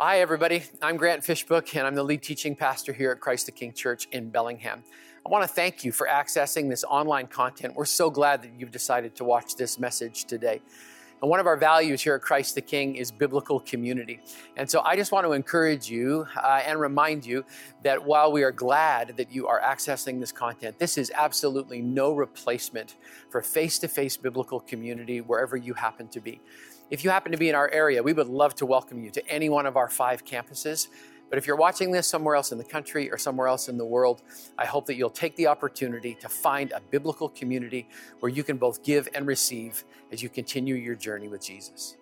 Hi, everybody. I'm Grant Fishbook, and I'm the lead teaching pastor here at Christ the King Church in Bellingham. I want to thank you for accessing this online content. We're so glad that you've decided to watch this message today. And one of our values here at Christ the King is biblical community. And so I just want to encourage you uh, and remind you that while we are glad that you are accessing this content, this is absolutely no replacement for face to face biblical community wherever you happen to be. If you happen to be in our area, we would love to welcome you to any one of our five campuses. But if you're watching this somewhere else in the country or somewhere else in the world, I hope that you'll take the opportunity to find a biblical community where you can both give and receive as you continue your journey with Jesus.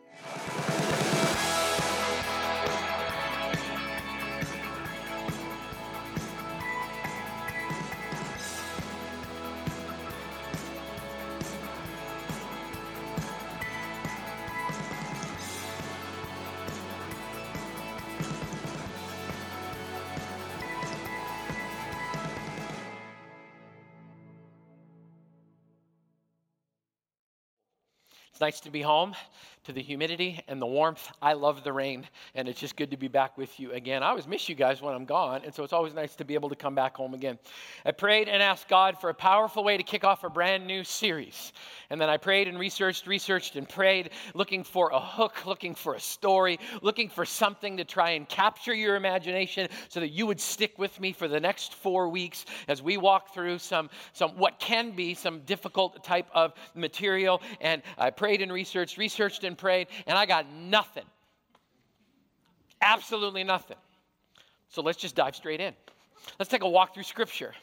It's nice to be home to the humidity and the warmth. I love the rain, and it's just good to be back with you again. I always miss you guys when I'm gone, and so it's always nice to be able to come back home again. I prayed and asked God for a powerful way to kick off a brand new series. And then I prayed and researched, researched, and prayed, looking for a hook, looking for a story, looking for something to try and capture your imagination so that you would stick with me for the next four weeks as we walk through some, some what can be some difficult type of material. And I prayed and researched, researched and prayed, and I got nothing. Absolutely nothing. So let's just dive straight in. Let's take a walk through Scripture.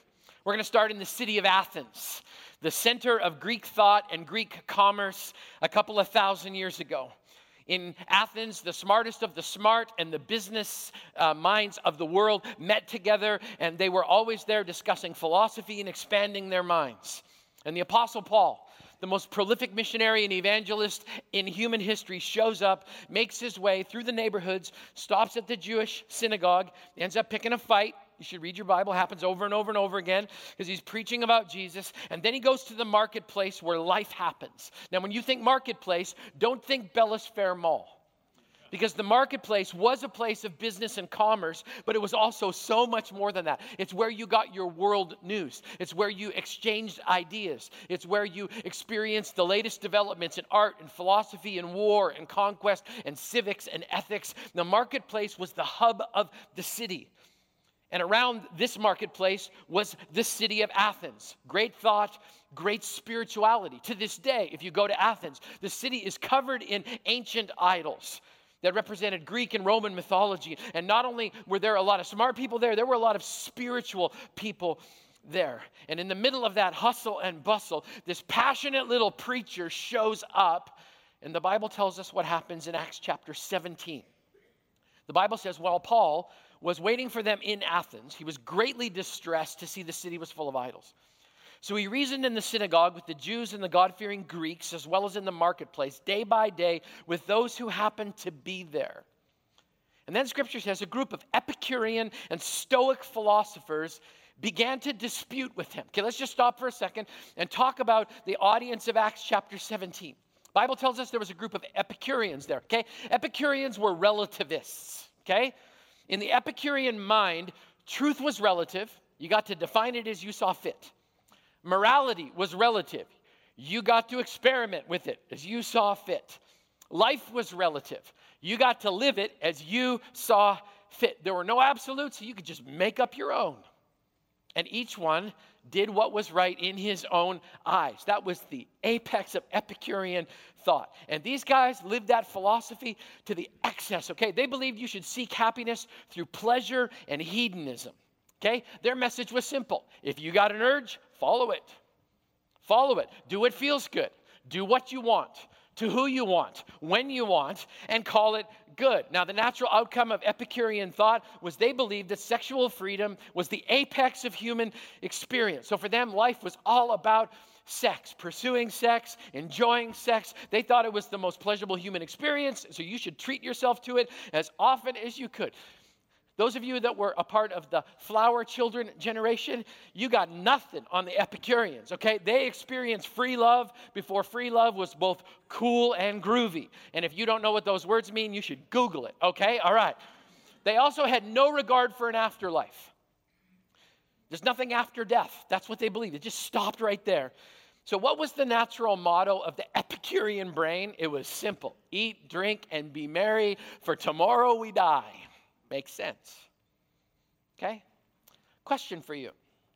We're going to start in the city of Athens, the center of Greek thought and Greek commerce a couple of thousand years ago. In Athens, the smartest of the smart and the business uh, minds of the world met together, and they were always there discussing philosophy and expanding their minds. And the Apostle Paul, the most prolific missionary and evangelist in human history, shows up, makes his way through the neighborhoods, stops at the Jewish synagogue, ends up picking a fight. You should read your Bible, happens over and over and over again because he's preaching about Jesus. And then he goes to the marketplace where life happens. Now, when you think marketplace, don't think Bellis Fair Mall because the marketplace was a place of business and commerce, but it was also so much more than that. It's where you got your world news, it's where you exchanged ideas, it's where you experienced the latest developments in art and philosophy and war and conquest and civics and ethics. The marketplace was the hub of the city. And around this marketplace was the city of Athens. Great thought, great spirituality. To this day, if you go to Athens, the city is covered in ancient idols that represented Greek and Roman mythology. And not only were there a lot of smart people there, there were a lot of spiritual people there. And in the middle of that hustle and bustle, this passionate little preacher shows up. And the Bible tells us what happens in Acts chapter 17. The Bible says, while Paul was waiting for them in Athens, he was greatly distressed to see the city was full of idols. So he reasoned in the synagogue with the Jews and the God fearing Greeks, as well as in the marketplace, day by day, with those who happened to be there. And then scripture says a group of Epicurean and Stoic philosophers began to dispute with him. Okay, let's just stop for a second and talk about the audience of Acts chapter 17. Bible tells us there was a group of Epicureans there, okay? Epicureans were relativists, okay? In the Epicurean mind, truth was relative. You got to define it as you saw fit. Morality was relative. You got to experiment with it as you saw fit. Life was relative. You got to live it as you saw fit. There were no absolutes, so you could just make up your own. And each one did what was right in his own eyes. That was the apex of Epicurean thought. And these guys lived that philosophy to the excess, okay? They believed you should seek happiness through pleasure and hedonism. Okay? Their message was simple. If you got an urge, follow it. Follow it. Do what feels good. Do what you want, to who you want, when you want, and call it good. Now, the natural outcome of Epicurean thought was they believed that sexual freedom was the apex of human experience. So for them, life was all about sex, pursuing sex, enjoying sex. They thought it was the most pleasurable human experience, so you should treat yourself to it as often as you could. Those of you that were a part of the flower children generation, you got nothing on the Epicureans, okay? They experienced free love before free love was both cool and groovy. And if you don't know what those words mean, you should Google it, okay? All right. They also had no regard for an afterlife. There's nothing after death. That's what they believed. It just stopped right there. So, what was the natural motto of the Epicurean brain? It was simple eat, drink, and be merry, for tomorrow we die. Makes sense. Okay? Question for you.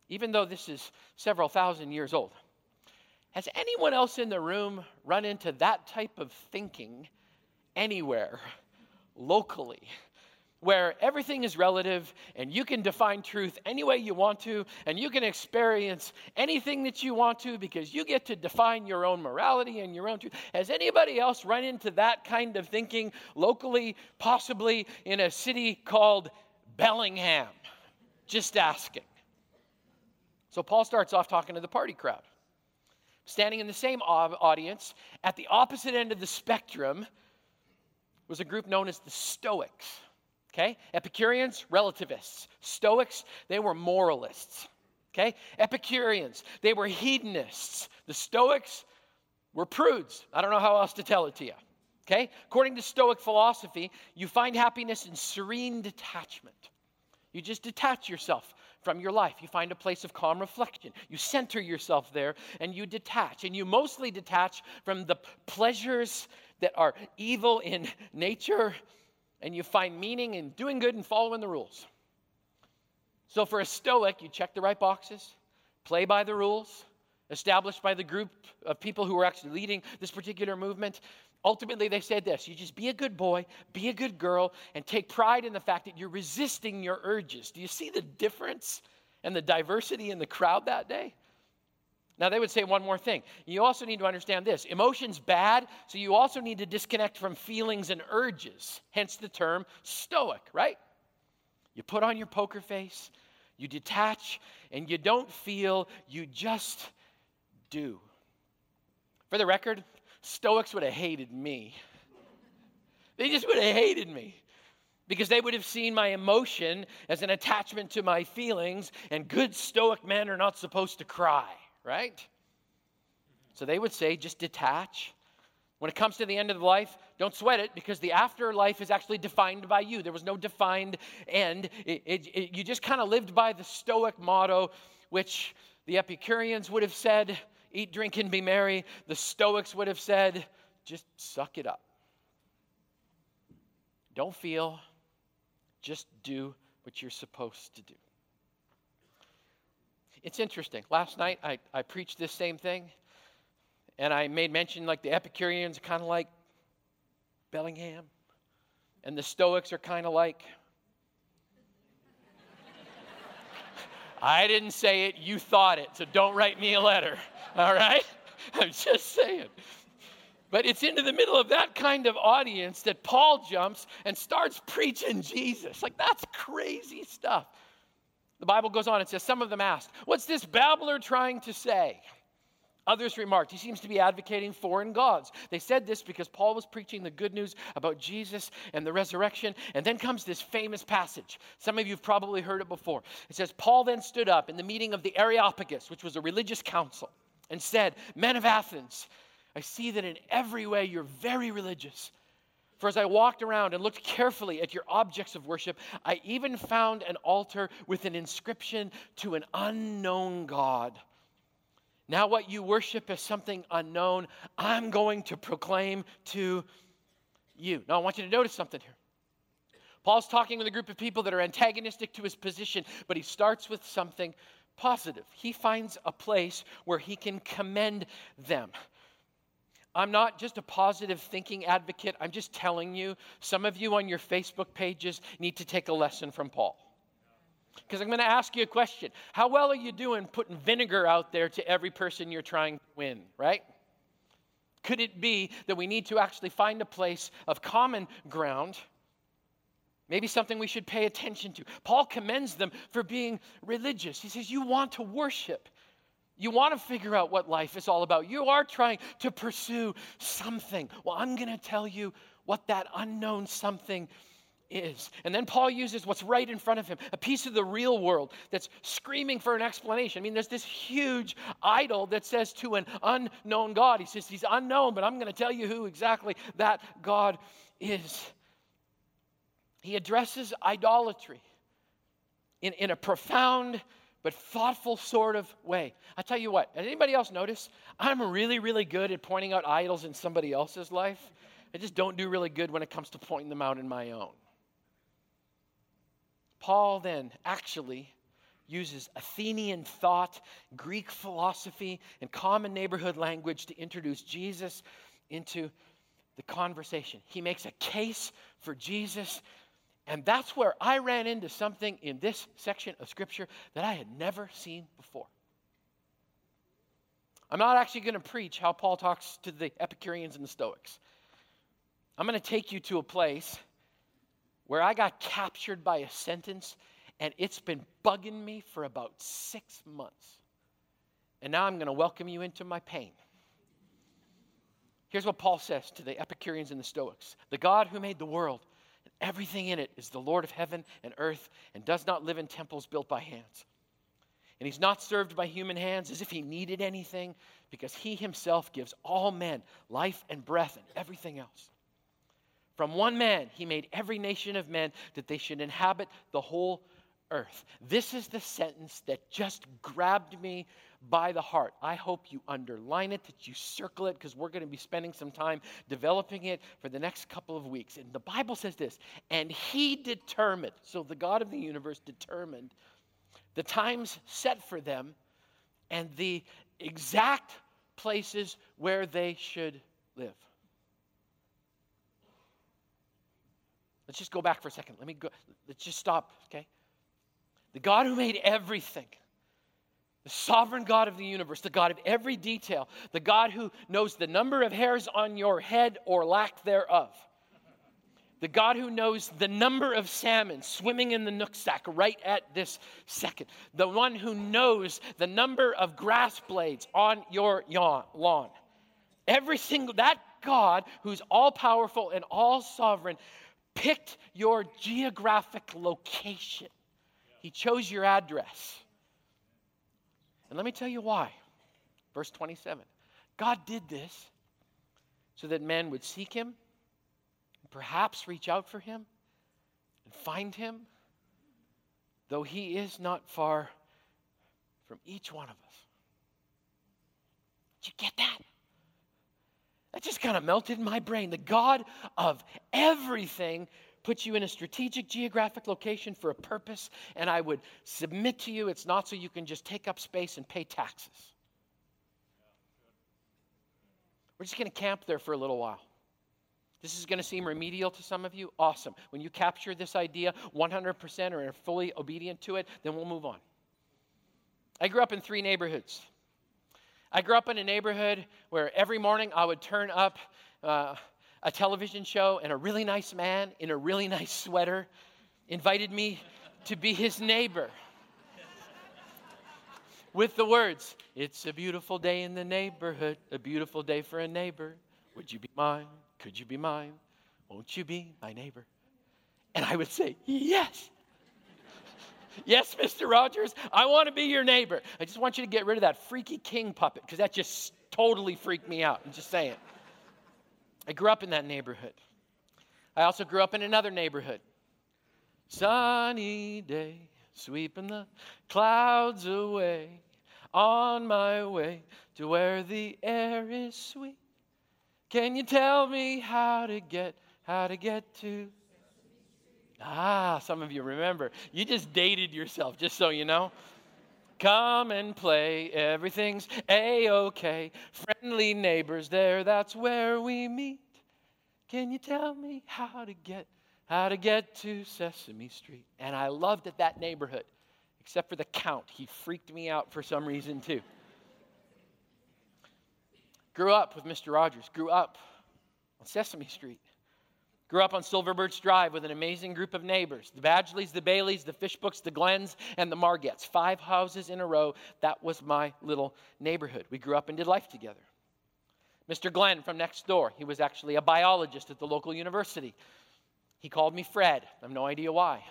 Even though this is several thousand years old, has anyone else in the room run into that type of thinking anywhere, locally? Where everything is relative and you can define truth any way you want to and you can experience anything that you want to because you get to define your own morality and your own truth. Has anybody else run into that kind of thinking locally, possibly in a city called Bellingham? Just asking. So Paul starts off talking to the party crowd. Standing in the same audience at the opposite end of the spectrum was a group known as the Stoics. Okay? Epicureans, relativists. Stoics, they were moralists. Okay? Epicureans, they were hedonists. The Stoics were prudes. I don't know how else to tell it to you. Okay? According to Stoic philosophy, you find happiness in serene detachment. You just detach yourself from your life. You find a place of calm reflection. You center yourself there and you detach. And you mostly detach from the pleasures that are evil in nature and you find meaning in doing good and following the rules. So, for a Stoic, you check the right boxes, play by the rules, established by the group of people who were actually leading this particular movement. Ultimately, they said this you just be a good boy, be a good girl, and take pride in the fact that you're resisting your urges. Do you see the difference and the diversity in the crowd that day? Now, they would say one more thing. You also need to understand this emotion's bad, so you also need to disconnect from feelings and urges, hence the term stoic, right? You put on your poker face, you detach, and you don't feel, you just do. For the record, Stoics would have hated me. They just would have hated me because they would have seen my emotion as an attachment to my feelings, and good Stoic men are not supposed to cry right? So they would say just detach. When it comes to the end of life, don't sweat it because the afterlife is actually defined by you. There was no defined end. It, it, it, you just kind of lived by the Stoic motto, which the Epicureans would have said, eat, drink, and be merry. The Stoics would have said, just suck it up. Don't feel, just do what you're supposed to do. It's interesting. Last night I, I preached this same thing, and I made mention like the Epicureans are kind of like Bellingham, and the Stoics are kind of like. I didn't say it, you thought it, so don't write me a letter, all right? I'm just saying. But it's into the middle of that kind of audience that Paul jumps and starts preaching Jesus. Like, that's crazy stuff. The Bible goes on, it says, Some of them asked, What's this babbler trying to say? Others remarked, He seems to be advocating foreign gods. They said this because Paul was preaching the good news about Jesus and the resurrection. And then comes this famous passage. Some of you have probably heard it before. It says, Paul then stood up in the meeting of the Areopagus, which was a religious council, and said, Men of Athens, I see that in every way you're very religious. For as I walked around and looked carefully at your objects of worship, I even found an altar with an inscription to an unknown God. Now, what you worship is something unknown, I'm going to proclaim to you. Now, I want you to notice something here. Paul's talking with a group of people that are antagonistic to his position, but he starts with something positive. He finds a place where he can commend them. I'm not just a positive thinking advocate. I'm just telling you, some of you on your Facebook pages need to take a lesson from Paul. Because I'm going to ask you a question. How well are you doing putting vinegar out there to every person you're trying to win, right? Could it be that we need to actually find a place of common ground? Maybe something we should pay attention to. Paul commends them for being religious. He says, You want to worship. You want to figure out what life is all about. You are trying to pursue something. Well, I'm going to tell you what that unknown something is. And then Paul uses what's right in front of him a piece of the real world that's screaming for an explanation. I mean, there's this huge idol that says to an unknown God, He says, He's unknown, but I'm going to tell you who exactly that God is. he addresses idolatry in, in a profound but thoughtful sort of way. I tell you what, anybody else notice? I'm really, really good at pointing out idols in somebody else's life. I just don't do really good when it comes to pointing them out in my own. Paul then actually uses Athenian thought, Greek philosophy, and common neighborhood language to introduce Jesus into the conversation. He makes a case for Jesus and that's where I ran into something in this section of Scripture that I had never seen before. I'm not actually going to preach how Paul talks to the Epicureans and the Stoics. I'm going to take you to a place where I got captured by a sentence and it's been bugging me for about six months. And now I'm going to welcome you into my pain. Here's what Paul says to the Epicureans and the Stoics The God who made the world Everything in it is the Lord of heaven and earth and does not live in temples built by hands. And he's not served by human hands as if he needed anything, because he himself gives all men life and breath and everything else. From one man, he made every nation of men that they should inhabit the whole earth. This is the sentence that just grabbed me by the heart. I hope you underline it, that you circle it, because we're going to be spending some time developing it for the next couple of weeks. And the Bible says this and he determined, so the God of the universe determined the times set for them and the exact places where they should live. Let's just go back for a second. Let me go. Let's just stop, okay? The God who made everything the sovereign God of the universe, the God of every detail, the God who knows the number of hairs on your head or lack thereof, the God who knows the number of salmon swimming in the Nooksack right at this second, the one who knows the number of grass blades on your lawn. Every single, that God who's all powerful and all sovereign picked your geographic location. He chose your address. And let me tell you why. Verse 27 God did this so that men would seek him, perhaps reach out for him, and find him, though he is not far from each one of us. Did you get that? That just kind of melted in my brain. The God of everything put you in a strategic geographic location for a purpose, and I would submit to you it's not so you can just take up space and pay taxes. We're just going to camp there for a little while. This is going to seem remedial to some of you. Awesome. When you capture this idea 100% or are fully obedient to it, then we'll move on. I grew up in three neighborhoods. I grew up in a neighborhood where every morning I would turn up uh, a television show, and a really nice man in a really nice sweater invited me to be his neighbor. With the words, It's a beautiful day in the neighborhood, a beautiful day for a neighbor. Would you be mine? Could you be mine? Won't you be my neighbor? And I would say, Yes. yes, Mr. Rogers, I want to be your neighbor. I just want you to get rid of that freaky king puppet because that just totally freaked me out. I'm just saying. I grew up in that neighborhood. I also grew up in another neighborhood. Sunny day, sweeping the clouds away, on my way to where the air is sweet. Can you tell me how to get how to get to Ah, some of you remember. You just dated yourself, just so you know. Come and play, everything's a okay. Friendly neighbors there, that's where we meet. Can you tell me how to get how to get to Sesame Street? And I loved that neighborhood, except for the count. He freaked me out for some reason too. Grew up with Mr. Rogers. Grew up on Sesame Street. Grew up on Silver Birch Drive with an amazing group of neighbors the Badgleys, the Baileys, the Fishbooks, the Glenns, and the Margetts. Five houses in a row. That was my little neighborhood. We grew up and did life together. Mr. Glenn from next door, he was actually a biologist at the local university. He called me Fred. I have no idea why.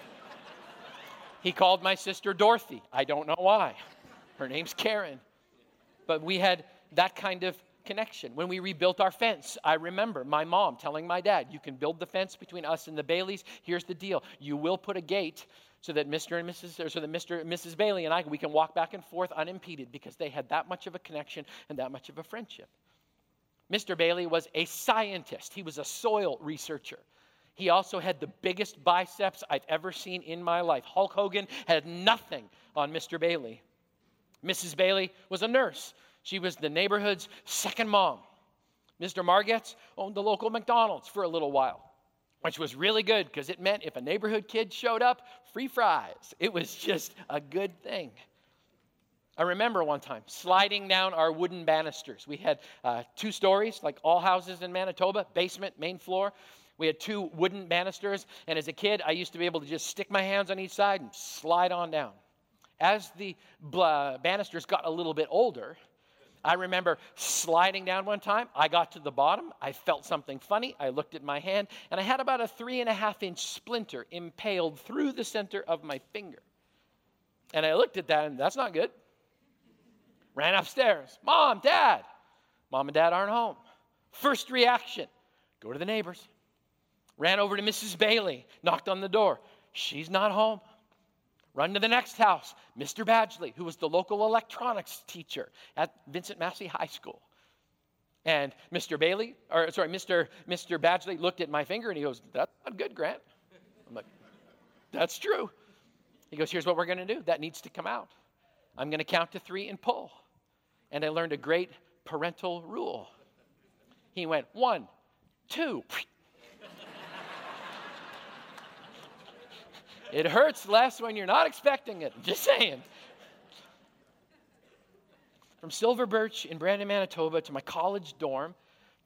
he called my sister Dorothy. I don't know why. Her name's Karen. But we had that kind of connection. When we rebuilt our fence, I remember my mom telling my dad, You can build the fence between us and the Baileys. Here's the deal you will put a gate so that Mr. and Mrs. or so that Mr. and Mrs. Bailey and I we can walk back and forth unimpeded because they had that much of a connection and that much of a friendship. Mr. Bailey was a scientist. He was a soil researcher. He also had the biggest biceps I've ever seen in my life. Hulk Hogan had nothing on Mr. Bailey. Mrs. Bailey was a nurse. She was the neighborhood's second mom. Mr. Margetts owned the local McDonald's for a little while, which was really good because it meant if a neighborhood kid showed up, free fries. It was just a good thing. I remember one time sliding down our wooden banisters. We had uh, two stories, like all houses in Manitoba basement, main floor. We had two wooden banisters, and as a kid, I used to be able to just stick my hands on each side and slide on down. As the banisters got a little bit older, I remember sliding down one time. I got to the bottom. I felt something funny. I looked at my hand, and I had about a three and a half inch splinter impaled through the center of my finger. And I looked at that, and that's not good. Ran upstairs. Mom, Dad. Mom and Dad aren't home. First reaction go to the neighbors. Ran over to Mrs. Bailey, knocked on the door. She's not home. Run to the next house, Mr. Badgley, who was the local electronics teacher at Vincent Massey High School. And Mr. Bailey, or sorry, Mr. Mr. Badgley looked at my finger and he goes, That's not good, Grant. I'm like, That's true. He goes, Here's what we're going to do. That needs to come out. I'm going to count to three and pull. And I learned a great parental rule. He went, One, two. It hurts less when you're not expecting it. Just saying. From Silver Birch in Brandon, Manitoba, to my college dorm,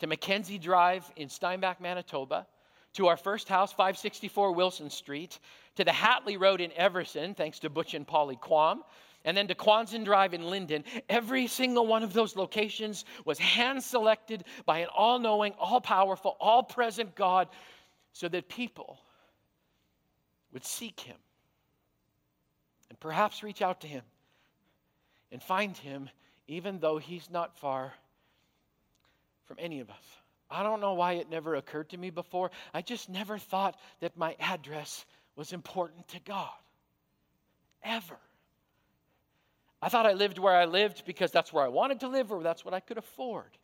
to Mackenzie Drive in Steinbach, Manitoba, to our first house, 564 Wilson Street, to the Hatley Road in Everson, thanks to Butch and Polly Quam, and then to Quanson Drive in Lynden. Every single one of those locations was hand selected by an all knowing, all powerful, all present God so that people would seek him and perhaps reach out to him and find him even though he's not far from any of us. I don't know why it never occurred to me before. I just never thought that my address was important to God. Ever. I thought I lived where I lived because that's where I wanted to live or that's what I could afford.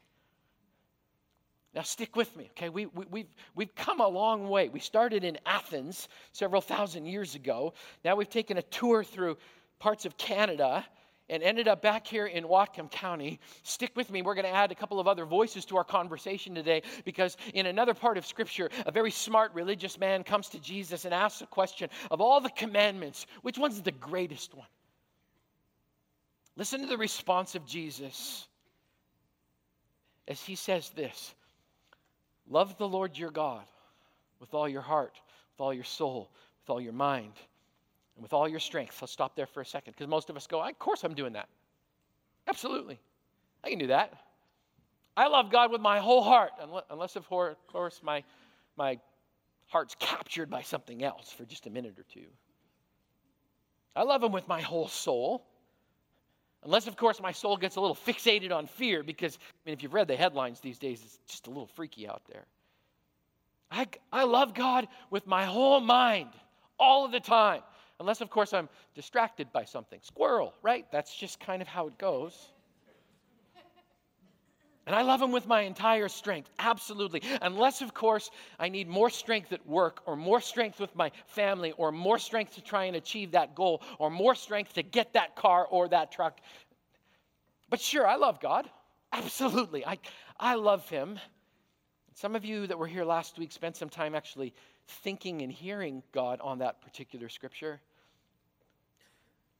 Now, stick with me, okay? We, we, we've, we've come a long way. We started in Athens several thousand years ago. Now we've taken a tour through parts of Canada and ended up back here in Whatcom County. Stick with me. We're going to add a couple of other voices to our conversation today because in another part of Scripture, a very smart religious man comes to Jesus and asks a question of all the commandments, which one's the greatest one? Listen to the response of Jesus as he says this Love the Lord your God with all your heart, with all your soul, with all your mind, and with all your strength. Let's stop there for a second because most of us go, Of course I'm doing that. Absolutely. I can do that. I love God with my whole heart, unless, of course, my, my heart's captured by something else for just a minute or two. I love Him with my whole soul. Unless, of course, my soul gets a little fixated on fear, because, I mean, if you've read the headlines these days, it's just a little freaky out there. I, I love God with my whole mind all of the time. Unless, of course, I'm distracted by something. Squirrel, right? That's just kind of how it goes. And I love him with my entire strength, absolutely. Unless, of course, I need more strength at work, or more strength with my family, or more strength to try and achieve that goal, or more strength to get that car or that truck. But sure, I love God. Absolutely. I, I love him. Some of you that were here last week spent some time actually thinking and hearing God on that particular scripture.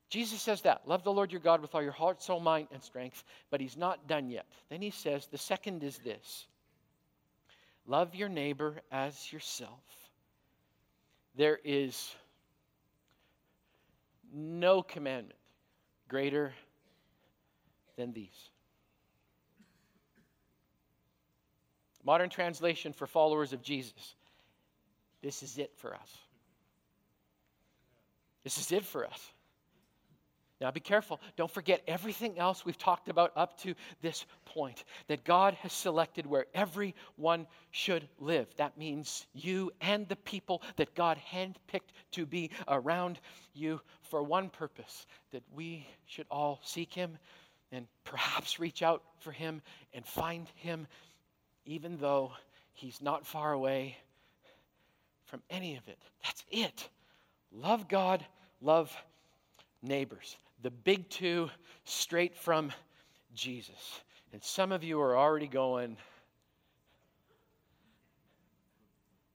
Jesus says that. Love the Lord your God with all your heart, soul, mind, and strength. But he's not done yet. Then he says, the second is this love your neighbor as yourself. There is no commandment greater than these. Modern translation for followers of Jesus. This is it for us. This is it for us. Now be careful. Don't forget everything else we've talked about up to this point that God has selected where everyone should live. That means you and the people that God handpicked to be around you for one purpose that we should all seek Him and perhaps reach out for Him and find Him, even though He's not far away from any of it. That's it. Love God, love neighbors the big two straight from Jesus. And some of you are already going,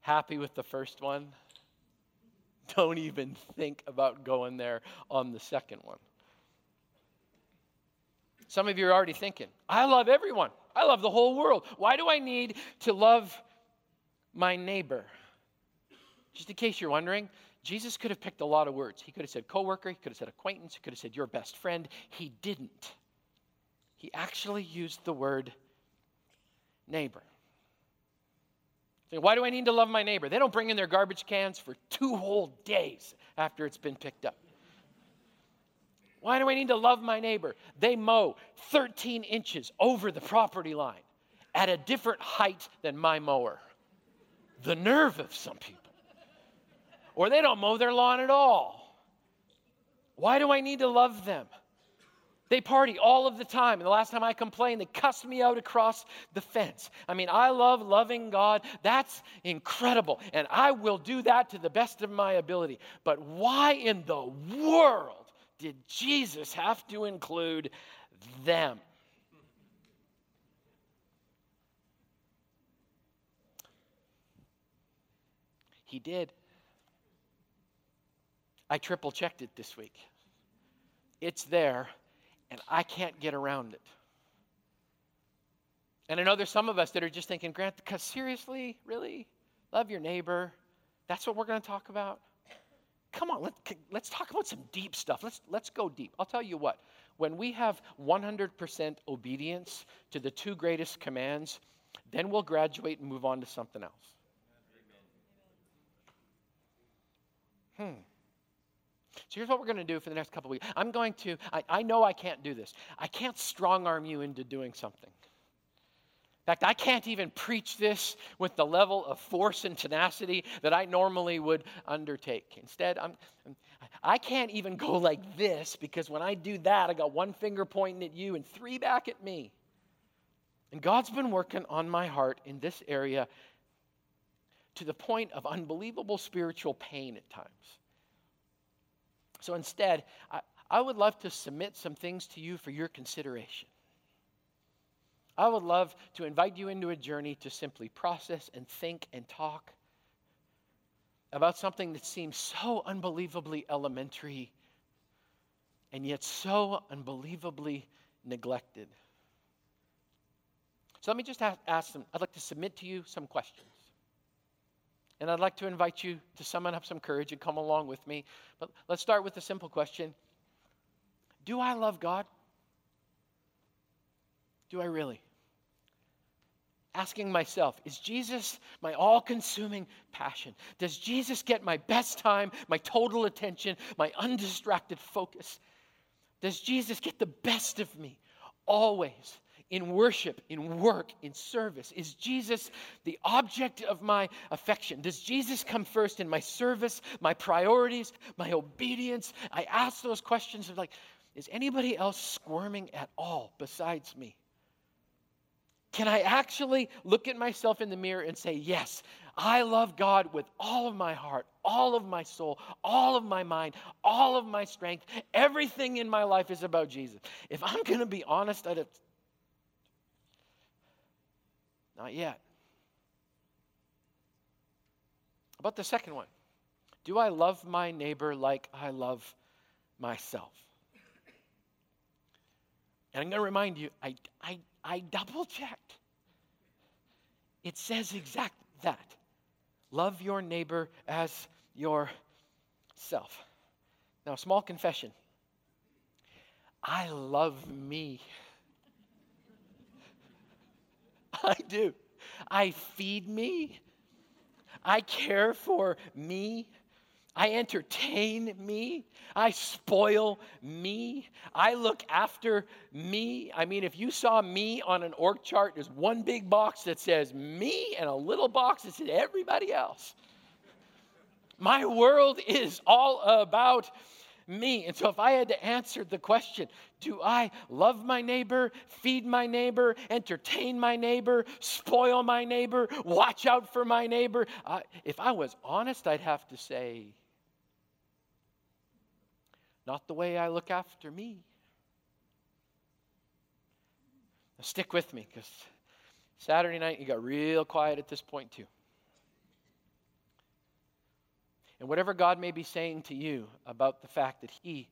happy with the first one. Don't even think about going there on the second one. Some of you are already thinking, I love everyone. I love the whole world. Why do I need to love my neighbor? Just in case you're wondering, Jesus could have picked a lot of words. He could have said coworker, he could have said acquaintance, he could have said your best friend. He didn't. He actually used the word neighbor. So why do I need to love my neighbor? They don't bring in their garbage cans for two whole days after it's been picked up. Why do I need to love my neighbor? They mow 13 inches over the property line at a different height than my mower. The nerve of some people or they don't mow their lawn at all. Why do I need to love them? They party all of the time. And the last time I complained, they cussed me out across the fence. I mean, I love loving God. That's incredible. And I will do that to the best of my ability. But why in the world did Jesus have to include them? He did. I triple checked it this week. It's there, and I can't get around it. And I know there's some of us that are just thinking, Grant, because seriously, really? Love your neighbor. That's what we're going to talk about? Come on, let, let's talk about some deep stuff. Let's, let's go deep. I'll tell you what, when we have 100% obedience to the two greatest commands, then we'll graduate and move on to something else. Hmm. So here's what we're going to do for the next couple weeks. I'm going to, I, I know I can't do this. I can't strong arm you into doing something. In fact, I can't even preach this with the level of force and tenacity that I normally would undertake. Instead, I'm, I can't even go like this because when I do that, I got one finger pointing at you and three back at me. And God's been working on my heart in this area to the point of unbelievable spiritual pain at times. So instead, I, I would love to submit some things to you for your consideration. I would love to invite you into a journey to simply process and think and talk about something that seems so unbelievably elementary and yet so unbelievably neglected. So let me just ask, ask them, I'd like to submit to you some questions. And I'd like to invite you to summon up some courage and come along with me. But let's start with the simple question Do I love God? Do I really? Asking myself, is Jesus my all consuming passion? Does Jesus get my best time, my total attention, my undistracted focus? Does Jesus get the best of me always? In worship, in work, in service? Is Jesus the object of my affection? Does Jesus come first in my service, my priorities, my obedience? I ask those questions of like, is anybody else squirming at all besides me? Can I actually look at myself in the mirror and say, Yes, I love God with all of my heart, all of my soul, all of my mind, all of my strength. Everything in my life is about Jesus. If I'm going to be honest, I'd not yet. About the second one Do I love my neighbor like I love myself? And I'm going to remind you, I, I, I double checked. It says exact that. Love your neighbor as yourself. Now, small confession. I love me. I do. I feed me. I care for me. I entertain me. I spoil me. I look after me. I mean, if you saw me on an org chart, there's one big box that says me and a little box that says everybody else. My world is all about me. And so, if I had to answer the question, do I love my neighbor, feed my neighbor, entertain my neighbor, spoil my neighbor, watch out for my neighbor? If I was honest, I'd have to say, not the way I look after me. Now stick with me because Saturday night you got real quiet at this point, too. And whatever God may be saying to you about the fact that He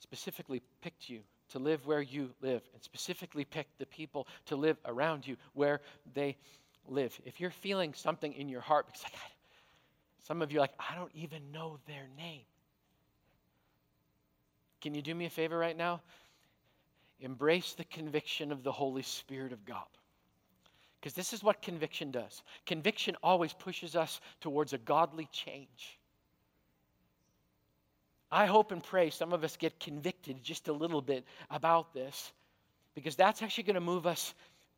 specifically picked you to live where you live and specifically picked the people to live around you where they live, if you're feeling something in your heart, because like, some of you are like, I don't even know their name. Can you do me a favor right now? Embrace the conviction of the Holy Spirit of God. Because this is what conviction does. Conviction always pushes us towards a godly change. I hope and pray some of us get convicted just a little bit about this because that's actually going to move us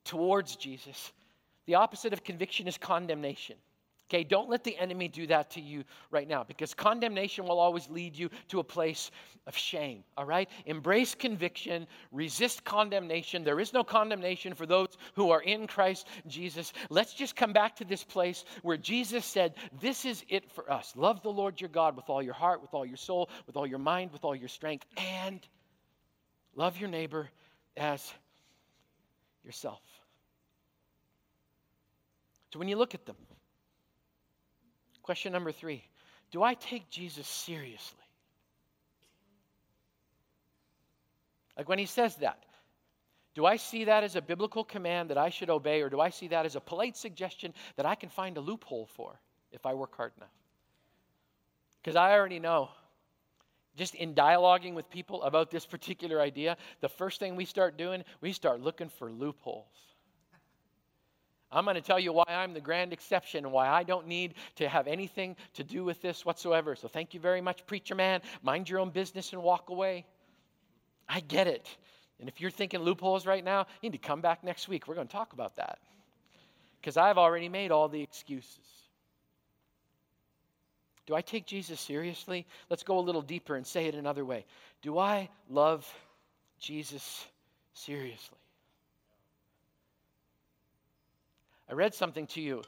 towards Jesus. The opposite of conviction is condemnation. Okay, don't let the enemy do that to you right now because condemnation will always lead you to a place of shame. All right? Embrace conviction, resist condemnation. There is no condemnation for those who are in Christ Jesus. Let's just come back to this place where Jesus said, This is it for us. Love the Lord your God with all your heart, with all your soul, with all your mind, with all your strength, and love your neighbor as yourself. So when you look at them, Question number three Do I take Jesus seriously? Like when he says that, do I see that as a biblical command that I should obey, or do I see that as a polite suggestion that I can find a loophole for if I work hard enough? Because I already know, just in dialoguing with people about this particular idea, the first thing we start doing, we start looking for loopholes. I'm going to tell you why I'm the grand exception and why I don't need to have anything to do with this whatsoever. So thank you very much, preacher man. Mind your own business and walk away. I get it. And if you're thinking loopholes right now, you need to come back next week. We're going to talk about that. Because I've already made all the excuses. Do I take Jesus seriously? Let's go a little deeper and say it another way. Do I love Jesus seriously? I read something to you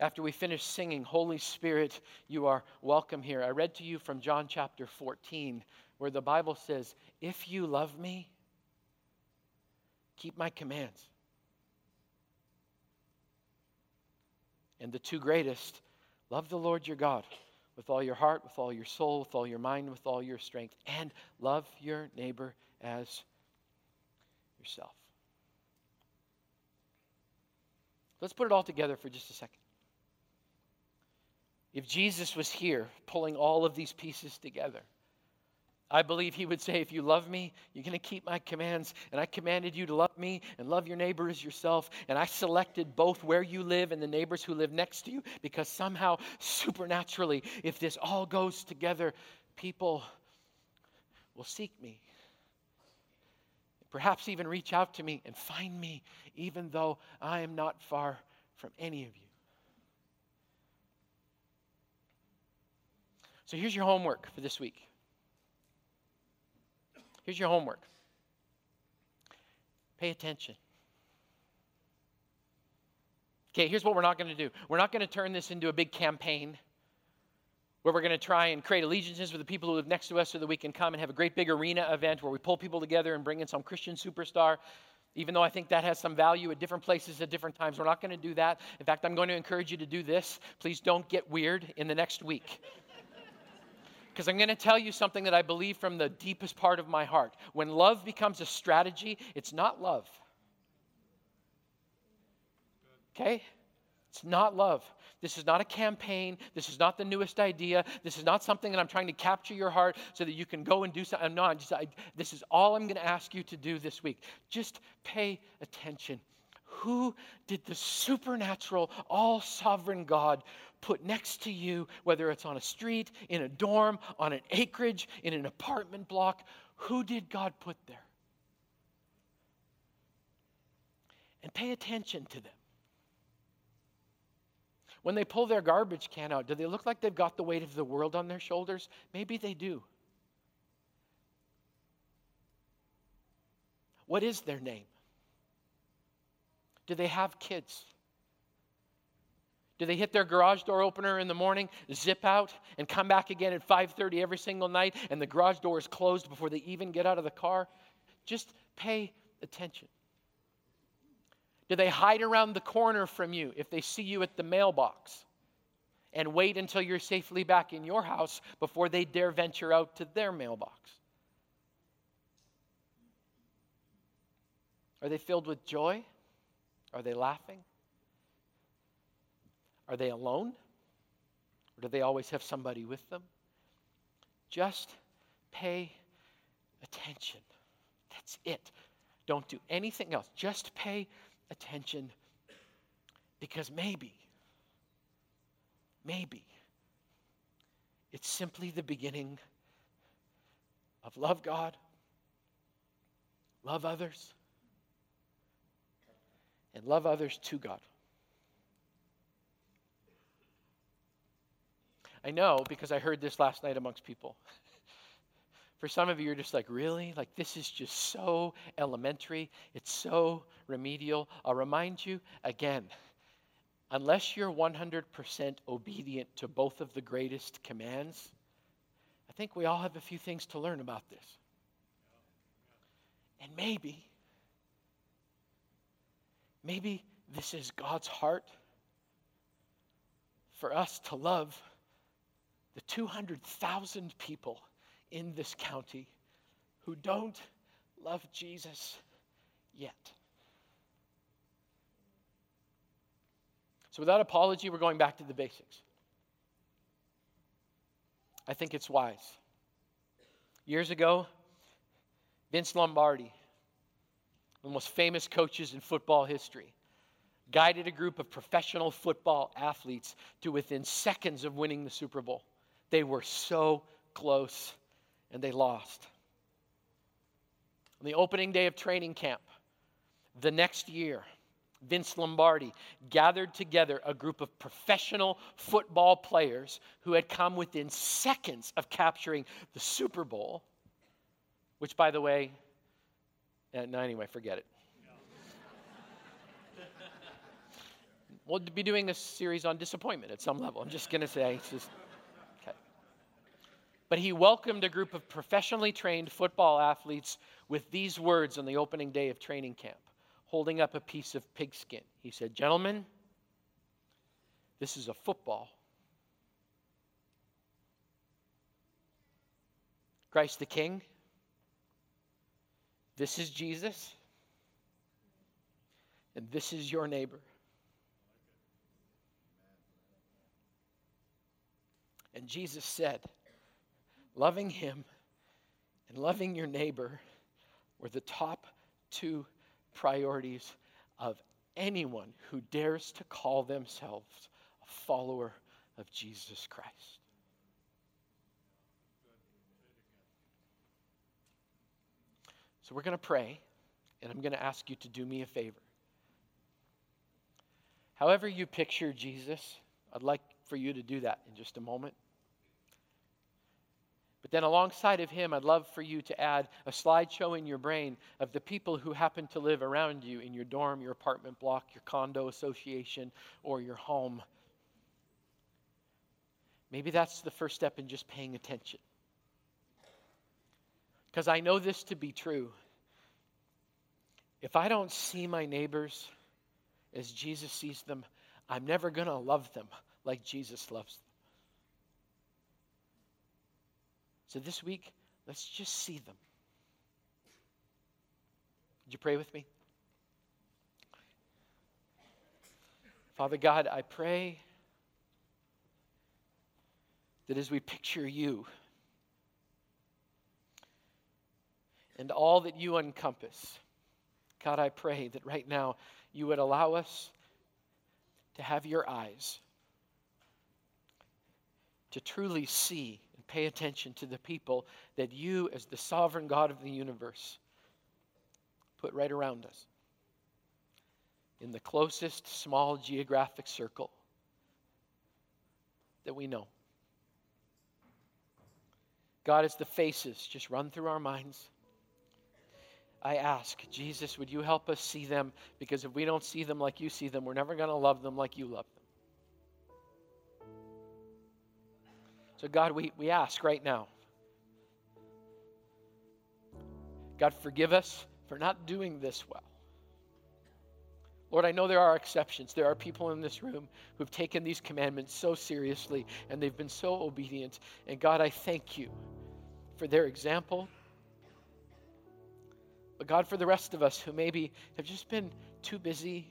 after we finished singing, Holy Spirit, you are welcome here. I read to you from John chapter 14, where the Bible says, If you love me, keep my commands. And the two greatest love the Lord your God with all your heart, with all your soul, with all your mind, with all your strength, and love your neighbor as yourself. Let's put it all together for just a second. If Jesus was here pulling all of these pieces together, I believe he would say, If you love me, you're going to keep my commands. And I commanded you to love me and love your neighbor as yourself. And I selected both where you live and the neighbors who live next to you because somehow, supernaturally, if this all goes together, people will seek me. Perhaps even reach out to me and find me, even though I am not far from any of you. So here's your homework for this week. Here's your homework pay attention. Okay, here's what we're not going to do we're not going to turn this into a big campaign where we're going to try and create allegiances with the people who live next to us so that we can come and have a great big arena event where we pull people together and bring in some Christian superstar. Even though I think that has some value at different places at different times, we're not going to do that. In fact, I'm going to encourage you to do this. Please don't get weird in the next week. Because I'm going to tell you something that I believe from the deepest part of my heart. When love becomes a strategy, it's not love. Okay? It's not love. This is not a campaign. This is not the newest idea. This is not something that I'm trying to capture your heart so that you can go and do something. No, just, I, this is all I'm going to ask you to do this week. Just pay attention. Who did the supernatural, all sovereign God put next to you, whether it's on a street, in a dorm, on an acreage, in an apartment block? Who did God put there? And pay attention to them. When they pull their garbage can out, do they look like they've got the weight of the world on their shoulders? Maybe they do. What is their name? Do they have kids? Do they hit their garage door opener in the morning, zip out, and come back again at 5:30 every single night and the garage door is closed before they even get out of the car? Just pay attention. Do they hide around the corner from you if they see you at the mailbox and wait until you're safely back in your house before they dare venture out to their mailbox? Are they filled with joy? Are they laughing? Are they alone? Or do they always have somebody with them? Just pay attention. That's it. Don't do anything else. Just pay attention because maybe, maybe it's simply the beginning of love God, love others, and love others to God. I know because I heard this last night amongst people. For some of you, you're just like, really? Like, this is just so elementary. It's so remedial. I'll remind you again unless you're 100% obedient to both of the greatest commands, I think we all have a few things to learn about this. And maybe, maybe this is God's heart for us to love the 200,000 people in this county who don't love Jesus yet. So, without apology, we're going back to the basics. I think it's wise. Years ago, Vince Lombardi, the most famous coaches in football history, guided a group of professional football athletes to within seconds of winning the Super Bowl. They were so close and they lost. On the opening day of training camp, the next year, Vince Lombardi gathered together a group of professional football players who had come within seconds of capturing the Super Bowl, which, by the way, uh, no, anyway, forget it. we'll be doing a series on disappointment at some level. I'm just going to say, it's just. But he welcomed a group of professionally trained football athletes with these words on the opening day of training camp, holding up a piece of pigskin. He said, Gentlemen, this is a football. Christ the King, this is Jesus, and this is your neighbor. And Jesus said, loving Him and loving your neighbor were the top two priorities of anyone who dares to call themselves a follower of Jesus Christ. So we're going to pray, and I'm going to ask you to do me a favor. However, you picture Jesus, I'd like for you to do that in just a moment. But then, alongside of him, I'd love for you to add a slideshow in your brain of the people who happen to live around you in your dorm, your apartment block, your condo association, or your home. Maybe that's the first step in just paying attention. Because I know this to be true. If I don't see my neighbors as Jesus sees them, I'm never going to love them like Jesus loves them. So this week, let's just see them. Would you pray with me? Father God, I pray that as we picture you and all that you encompass, God, I pray that right now you would allow us to have your eyes, to truly see pay attention to the people that you, as the sovereign God of the universe, put right around us in the closest small geographic circle that we know. God, as the faces just run through our minds, I ask, Jesus, would you help us see them? Because if we don't see them like you see them, we're never going to love them like you love them. So, God, we, we ask right now. God, forgive us for not doing this well. Lord, I know there are exceptions. There are people in this room who've taken these commandments so seriously and they've been so obedient. And God, I thank you for their example. But God, for the rest of us who maybe have just been too busy,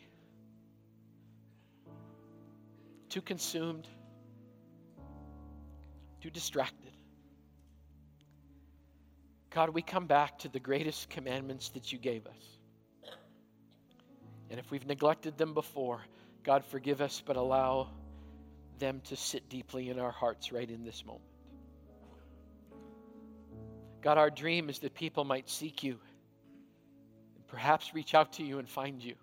too consumed, too distracted. God, we come back to the greatest commandments that you gave us. And if we've neglected them before, God, forgive us, but allow them to sit deeply in our hearts right in this moment. God, our dream is that people might seek you and perhaps reach out to you and find you,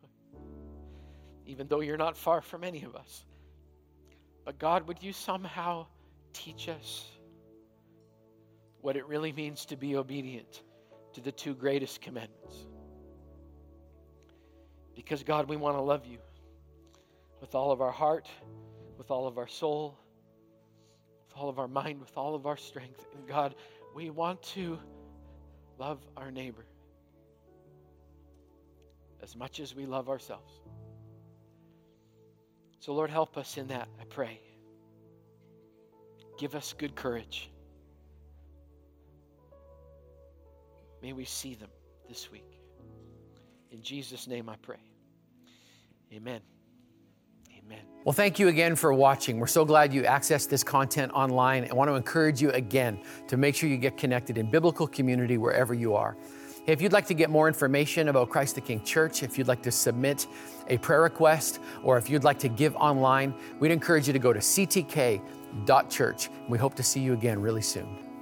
even though you're not far from any of us. But God, would you somehow teach us what it really means to be obedient to the two greatest commandments? Because, God, we want to love you with all of our heart, with all of our soul, with all of our mind, with all of our strength. And, God, we want to love our neighbor as much as we love ourselves. So, Lord, help us in that, I pray. Give us good courage. May we see them this week. In Jesus' name I pray. Amen. Amen. Well, thank you again for watching. We're so glad you accessed this content online. I want to encourage you again to make sure you get connected in biblical community wherever you are. If you'd like to get more information about Christ the King Church, if you'd like to submit a prayer request, or if you'd like to give online, we'd encourage you to go to ctk.church. We hope to see you again really soon.